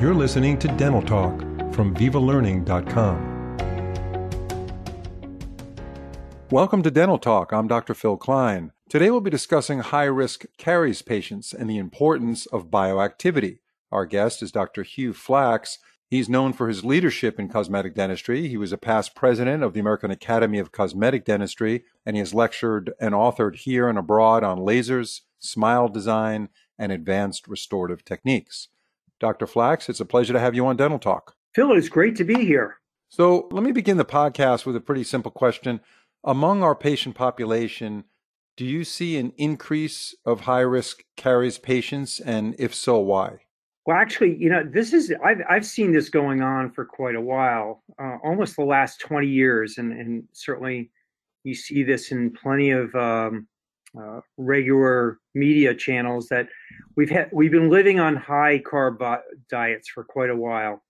You're listening to Dental Talk from VivaLearning.com. Welcome to Dental Talk. I'm Dr. Phil Klein. Today we'll be discussing high risk caries patients and the importance of bioactivity. Our guest is Dr. Hugh Flax. He's known for his leadership in cosmetic dentistry. He was a past president of the American Academy of Cosmetic Dentistry, and he has lectured and authored here and abroad on lasers, smile design, and advanced restorative techniques. Dr. Flax, it's a pleasure to have you on Dental Talk. Phil, it's great to be here. So, let me begin the podcast with a pretty simple question. Among our patient population, do you see an increase of high risk caries patients? And if so, why? Well, actually, you know, this is, I've, I've seen this going on for quite a while, uh, almost the last 20 years. And, and certainly you see this in plenty of um, uh, regular media channels that we've had we've been living on high carb diets for quite a while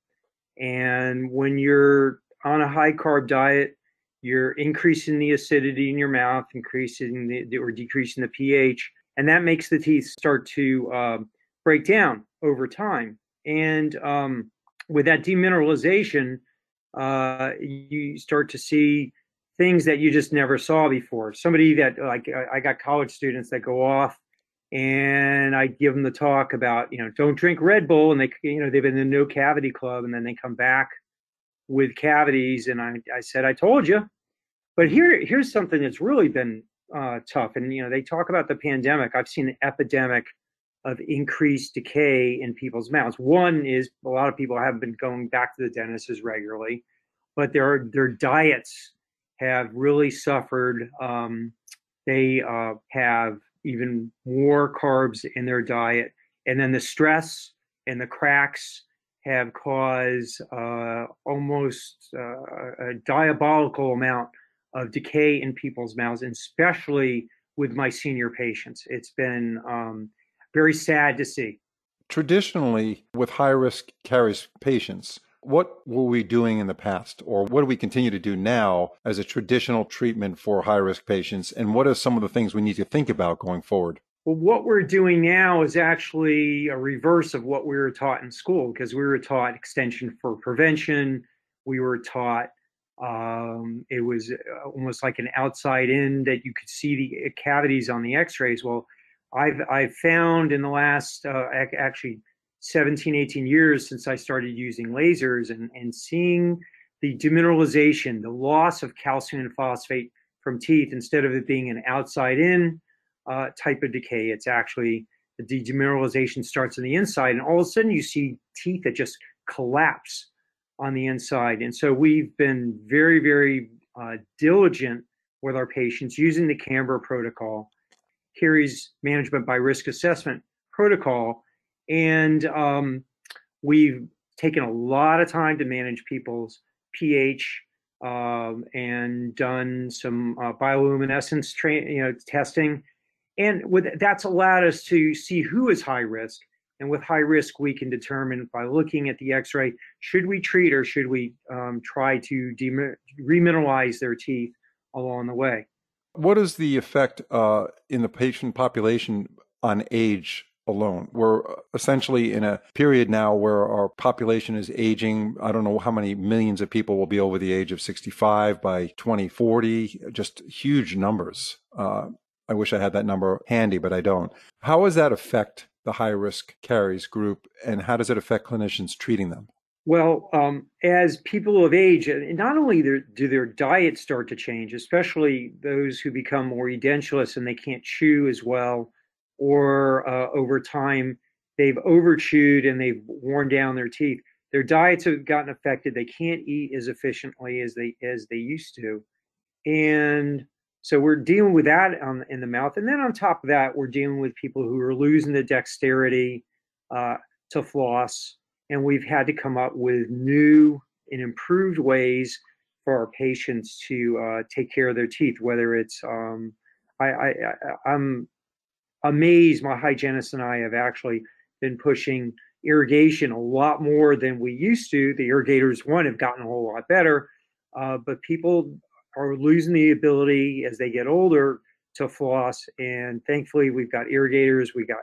and when you're on a high carb diet you're increasing the acidity in your mouth increasing the or decreasing the ph and that makes the teeth start to uh, break down over time and um, with that demineralization uh, you start to see things that you just never saw before. Somebody that like I got college students that go off and I give them the talk about, you know, don't drink Red Bull and they, you know, they've been in the no cavity club and then they come back with cavities. And I, I said, I told you, but here, here's something that's really been uh, tough. And, you know, they talk about the pandemic. I've seen an epidemic of increased decay in people's mouths. One is a lot of people have been going back to the dentist as regularly, but their, their diets have really suffered. Um, they uh, have even more carbs in their diet. And then the stress and the cracks have caused uh, almost uh, a diabolical amount of decay in people's mouths, especially with my senior patients. It's been um, very sad to see. Traditionally, with high risk caries patients, what were we doing in the past, or what do we continue to do now as a traditional treatment for high risk patients? And what are some of the things we need to think about going forward? Well, what we're doing now is actually a reverse of what we were taught in school because we were taught extension for prevention. We were taught um, it was uh, almost like an outside in that you could see the cavities on the x-rays. Well, I've, I've found in the last uh, actually 17, 18 years since I started using lasers and, and seeing the demineralization, the loss of calcium and phosphate from teeth, instead of it being an outside in uh, type of decay, it's actually the demineralization starts on the inside. And all of a sudden you see teeth that just collapse on the inside. And so we've been very, very uh, diligent with our patients using the CAMBRA protocol, caries management by risk assessment protocol and um, we've taken a lot of time to manage people's pH um, and done some uh, bioluminescence tra- you know, testing. And with that's allowed us to see who is high risk. And with high risk, we can determine by looking at the X-ray should we treat or should we um, try to dem- remineralize their teeth along the way. What is the effect uh, in the patient population on age alone. We're essentially in a period now where our population is aging. I don't know how many millions of people will be over the age of 65 by 2040, just huge numbers. Uh, I wish I had that number handy, but I don't. How does that affect the high risk caries group, and how does it affect clinicians treating them? Well, um, as people of age, not only do their diets start to change, especially those who become more edentulous and they can't chew as well, or uh, over time they've overchewed and they've worn down their teeth. Their diets have gotten affected. They can't eat as efficiently as they as they used to, and so we're dealing with that on, in the mouth. And then on top of that, we're dealing with people who are losing the dexterity uh, to floss, and we've had to come up with new and improved ways for our patients to uh, take care of their teeth. Whether it's um, I, I, I'm amazed my hygienist and I have actually been pushing irrigation a lot more than we used to. The irrigators, one, have gotten a whole lot better, uh, but people are losing the ability as they get older to floss. And thankfully, we've got irrigators, we got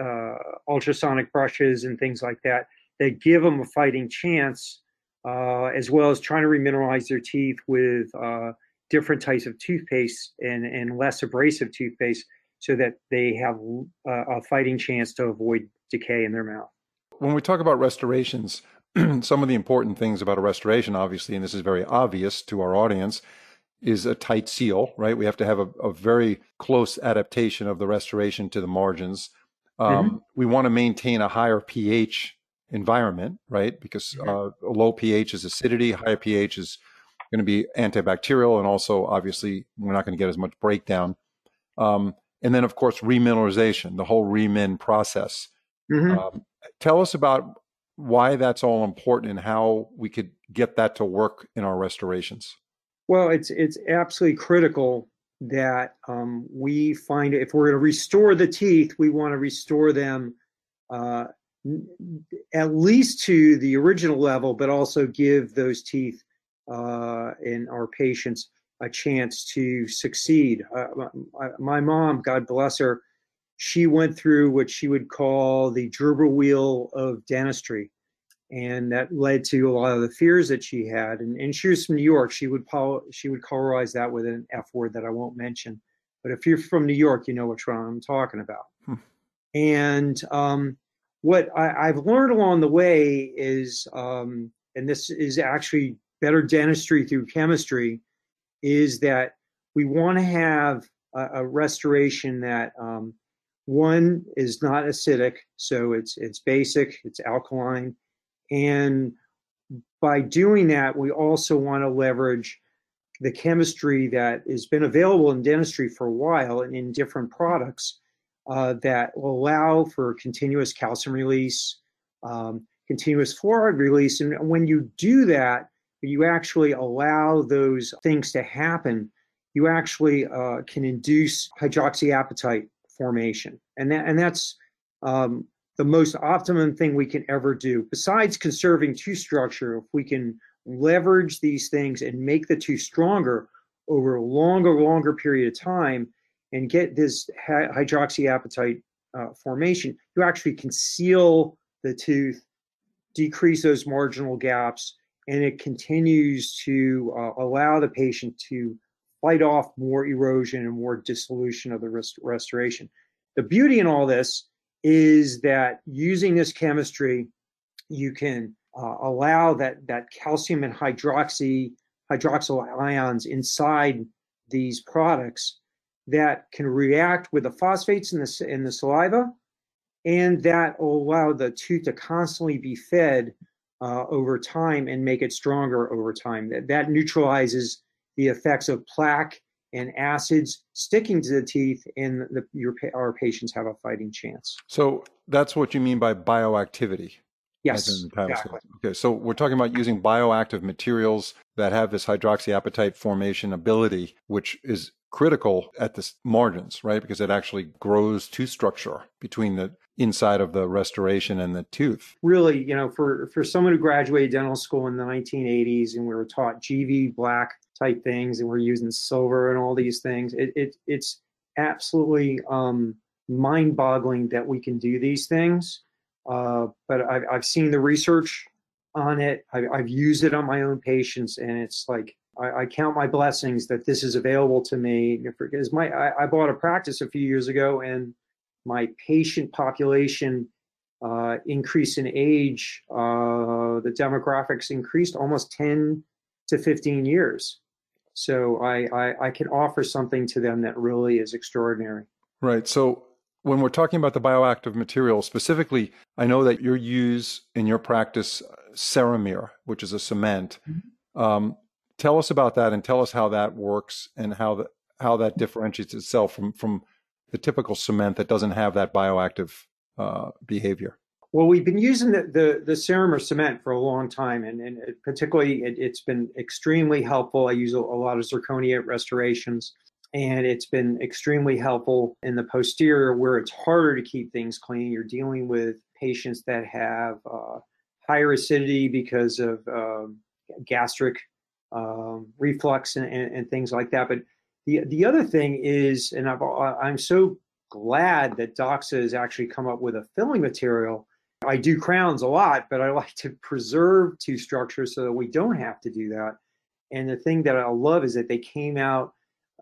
uh, ultrasonic brushes, and things like that that give them a fighting chance, uh, as well as trying to remineralize their teeth with uh, different types of toothpaste and, and less abrasive toothpaste so that they have a, a fighting chance to avoid decay in their mouth. When we talk about restorations, some of the important things about a restoration, obviously, and this is very obvious to our audience, is a tight seal, right? We have to have a, a very close adaptation of the restoration to the margins. Um, mm-hmm. We want to maintain a higher pH environment, right? Because uh, a low pH is acidity, higher pH is going to be antibacterial, and also obviously we're not going to get as much breakdown. Um, and then, of course, remineralization, the whole remin process. Mm-hmm. Um, tell us about why that's all important and how we could get that to work in our restorations. Well, it's it's absolutely critical that um, we find if we're going to restore the teeth, we want to restore them uh, at least to the original level, but also give those teeth uh, in our patients a chance to succeed. Uh, my, my, mom, God bless her, she went through what she would call the gerbil wheel of dentistry. And that led to a lot of the fears that she had. And, and she was from New York. She would she would colorize that with an F word that I won't mention. But if you're from New York, you know which one I'm talking about. Hmm. And um, what I, have learned along the way is, um, and this is actually better dentistry through chemistry, is that we want to have a, a restoration that um, one is not acidic, so it's it's basic, it's alkaline, and by doing that, we also want to leverage the chemistry that has been available in dentistry for a while and in different products uh, that will allow for continuous calcium release, um, continuous fluoride release. And when you do that, you actually allow those things to happen, you actually uh, can induce hydroxyapatite formation. And, that, and that's um, the most optimum thing we can ever do. Besides conserving tooth structure, if we can leverage these things and make the tooth stronger over a longer, longer period of time, and get this hydroxyapatite uh, formation, you actually can seal the tooth, decrease those marginal gaps, and it continues to uh, allow the patient to fight off more erosion and more dissolution of the rest- restoration. The beauty in all this is that using this chemistry, you can uh, allow that, that calcium and hydroxy hydroxyl ions inside these products that can react with the phosphates in the, in the saliva, and that will allow the tooth to constantly be fed uh, over time and make it stronger over time. That, that neutralizes the effects of plaque and acids sticking to the teeth, and the, your, our patients have a fighting chance. So that's what you mean by bioactivity. Yes. Exactly. Okay, so we're talking about using bioactive materials that have this hydroxyapatite formation ability, which is critical at the margins, right? Because it actually grows to structure between the inside of the restoration and the tooth. Really, you know, for for someone who graduated dental school in the 1980s and we were taught GV black type things and we're using silver and all these things, it, it it's absolutely um, mind-boggling that we can do these things. Uh, but I've, I've seen the research on it. I, I've used it on my own patients, and it's like I, count my blessings that this is available to me because my I, bought a practice a few years ago and my patient population uh, increase in age, uh, the demographics increased almost 10 to 15 years. So I, I, I can offer something to them that really is extraordinary. Right. So when we're talking about the bioactive material specifically, I know that you use in your practice Ceramir, which is a cement. Mm-hmm. Um, tell us about that and tell us how that works and how the, how that differentiates itself from from the typical cement that doesn't have that bioactive uh, behavior. Well, we've been using the, the, the Ceramir cement for a long time, and, and it, particularly it, has been extremely helpful. I use a, a, lot of zirconia restorations, and it's been extremely helpful in the posterior where it's harder to keep things clean. You're dealing with patients that have uh, higher acidity because of uh, gastric um, reflux and, and, and, things like that. But the the other thing is, and I've, I'm so glad that Doxa has actually come up with a filling material I do crowns a lot, but I like to preserve tooth structure so that we don't have to do that. And the thing that I love is that they came out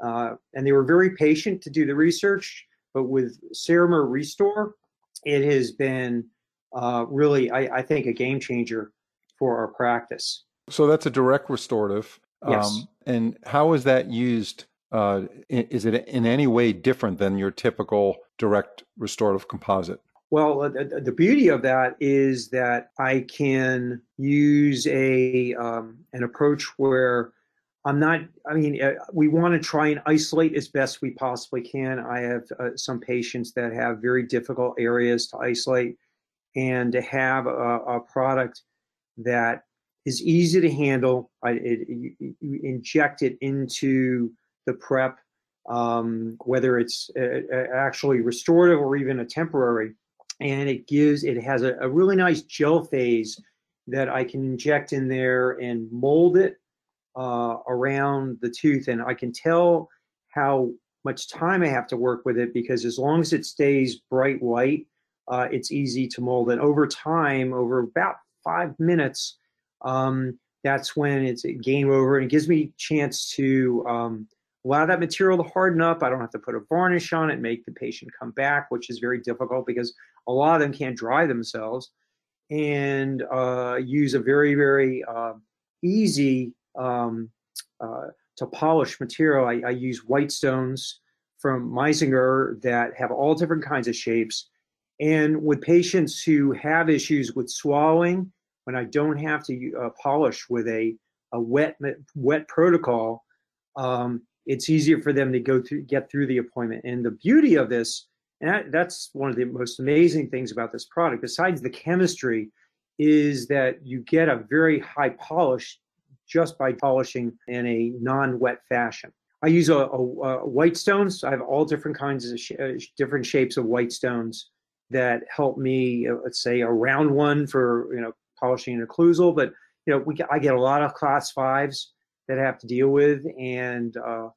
uh, and they were very patient to do the research. But with Ceramir Restore, it has been uh, really, I, I, think, a game changer for our practice. So that's a direct restorative. Yes. Um, and how is that used? Uh, is it in any way different than your typical direct restorative composite? Well, the, the, beauty of that is that I can use a um, an approach where I'm not. I mean, uh, we want to try and isolate as best we possibly can. I have uh, some patients that have very difficult areas to isolate, and to have a, a product that is easy to handle. I, it, you, you inject it into the prep, um, whether it's uh, uh actually restorative or even a temporary and it gives it has a, a really nice gel phase that I can inject in there and mold it uh, around the tooth, and I can tell how much time I have to work with it because as long as it stays bright white, uh, it's easy to mold. And over time, over about five minutes, um, that's when it's game over, and it gives me chance to um, allow that material to harden up. I don't have to put a varnish on it, make the patient come back, which is very difficult because a lot of them can't dry themselves, and uh, use a very, very uh, easy um, uh, to polish material. I, I, use white stones from Meisinger that have all different kinds of shapes. And with patients who have issues with swallowing, when I don't have to uh, polish with a, a wet wet protocol, um, it's easier for them to go through get through the appointment. And the beauty of this, and that, that's one of the most amazing things about this product, besides the chemistry, is that you get a very high polish just by polishing in a non-wet fashion. I use a, a, a white stones. I have all different kinds of sh- uh, different shapes of white stones that help me. Let's say a round one for you know polishing an occlusal, but you know we I get a lot of class fives that I have to deal with, and uh,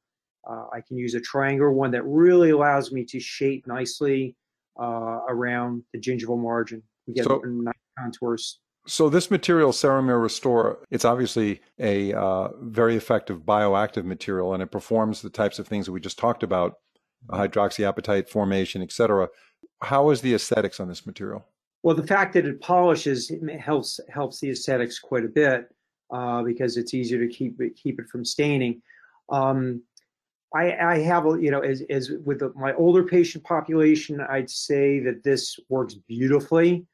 uh, I can use a triangular one that really allows me to shape nicely uh, around the gingival margin. We get so, nice contours. So this material, Ceramir Restore, it's obviously a uh, very effective bioactive material, and it performs the types of things that we just talked about, hydroxyapatite formation, etc. How is the aesthetics on this material? Well, the fact that it polishes it helps helps the aesthetics quite a bit uh, because it's easier to keep it keep it from staining. Um, I, I have, you know, as, as with the, my older patient population, I'd say that this works beautifully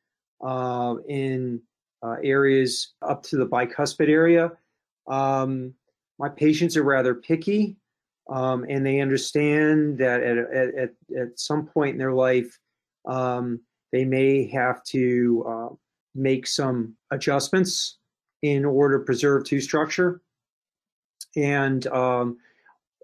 uh, in uh, areas up to the bicuspid area. Um, my patients are rather picky, um, and they understand that at, at, at, some point in their life, um, they may have to uh, make some adjustments in order to preserve tooth structure. And um,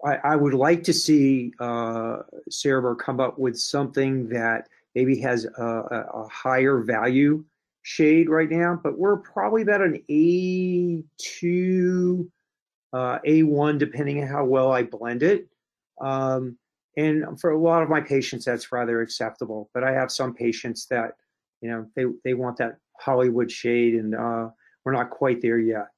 I, I would like to see uh, Ceramir come up with something that maybe has a, a, higher value shade right now, but we're probably about an A2, uh, A1, depending on how well I blend it. Um, and for a lot of my patients, that's rather acceptable. But I have some patients that, you know, they, they want that Hollywood shade, and uh, we're not quite there yet.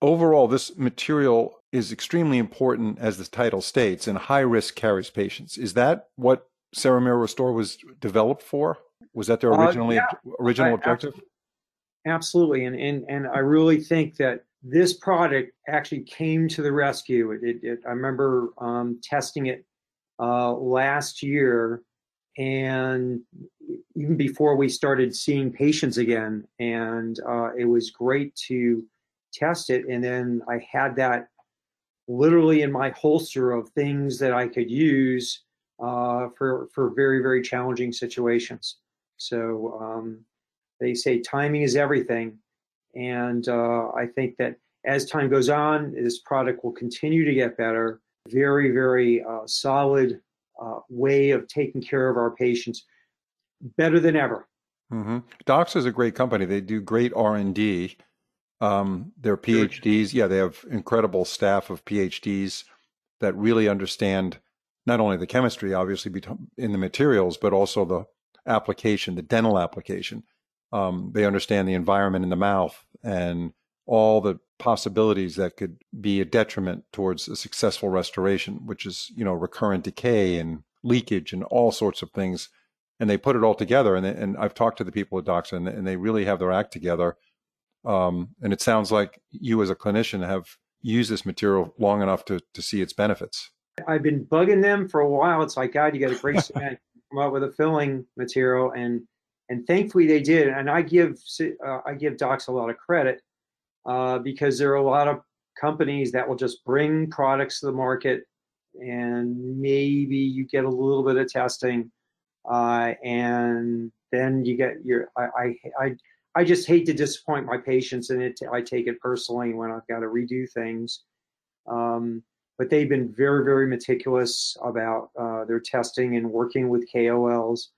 Overall, this material is extremely important, as the title states, in high risk caries patients. Is that what Ceramir Restore was developed for? Was that their originally uh, yeah. original objective? Absolutely, and and and I really think that this product actually came to the rescue. It, it, it I remember um, testing it uh, last year, and even before we started seeing patients again, and uh, it was great to test it. And then I had that literally in my holster of things that I could use uh, for for very very challenging situations. So um, they say timing is everything, and uh, I think that as time goes on, this product will continue to get better. Very very uh, solid uh, way of taking care of our patients, better than ever. Mm-hmm. Doxa is a great company. They do great R and D um, their PhDs, yeah, they have incredible staff of PhDs that really understand not only the chemistry, obviously, in the materials, but also the application, the dental application. Um, they understand the environment in the mouth and all the possibilities that could be a detriment towards a successful restoration, which is, you know, recurrent decay and leakage and all sorts of things. And they put it all together. And, they, and I've talked to the people at Doxa and, and they really have their act together. Um, and it sounds like you as a clinician have used this material long enough to, to see its benefits. I've been bugging them for a while. It's like, God, you got a great cement, come up with a filling material. And, and thankfully they did. And I give, uh, I give Doxa a lot of credit uh, because there are a lot of companies that will just bring products to the market and maybe you get a little bit of testing uh, and then you get your I, I, I I just hate to disappoint my patients and it I take it personally when I've got to redo things um, but they've been very very meticulous about uh, their testing and working with KOLs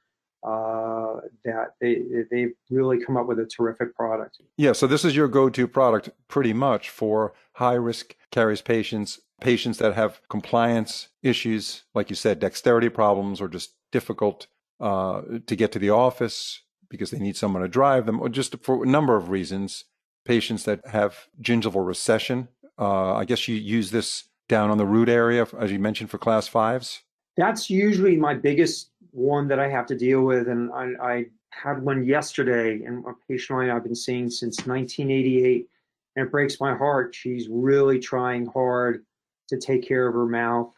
uh, that they they've really come up with a terrific product. Yeah, so this is your go-to product pretty much for high-risk caries patients, patients that have compliance issues, like you said, dexterity problems, or just difficult uh, to get to the office because they need someone to drive them, or just for a number of reasons. Patients that have gingival recession. Uh, I guess you use this down on the root area, as you mentioned, for class fives. That's usually my biggest one that I have to deal with, and I, I had one yesterday, and a patient I've been seeing since 1988, and it breaks my heart. She's really trying hard to take care of her mouth,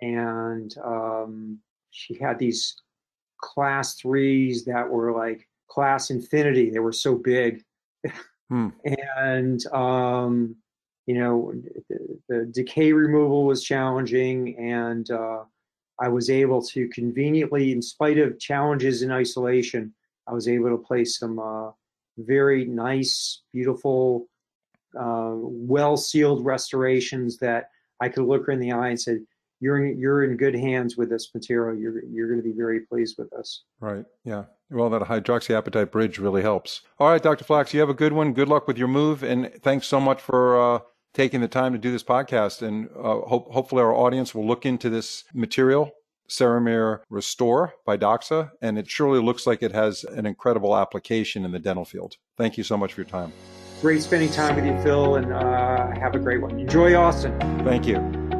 and um, she had these class threes that were like class infinity. They were so big, hmm. and um, you know the, the, decay removal was challenging, and uh, I was able to conveniently, in spite of challenges in isolation, I was able to place some uh, very nice, beautiful, uh, well sealed restorations that I could look her in the eye and said, "You're in, you're in good hands with this material. You're you're going to be very pleased with this." Right. Yeah. Well, that hydroxyapatite bridge really helps. All right, Dr. Flax, you have a good one. Good luck with your move, and thanks so much for. Uh, taking the time to do this podcast. And uh, hope, hopefully, our audience will look into this material, Ceramir Restore by Doxa. And it surely looks like it has an incredible application in the dental field. Thank you so much for your time. Great spending time with you, Phil, and uh, have a great one. Enjoy Austin. Thank you.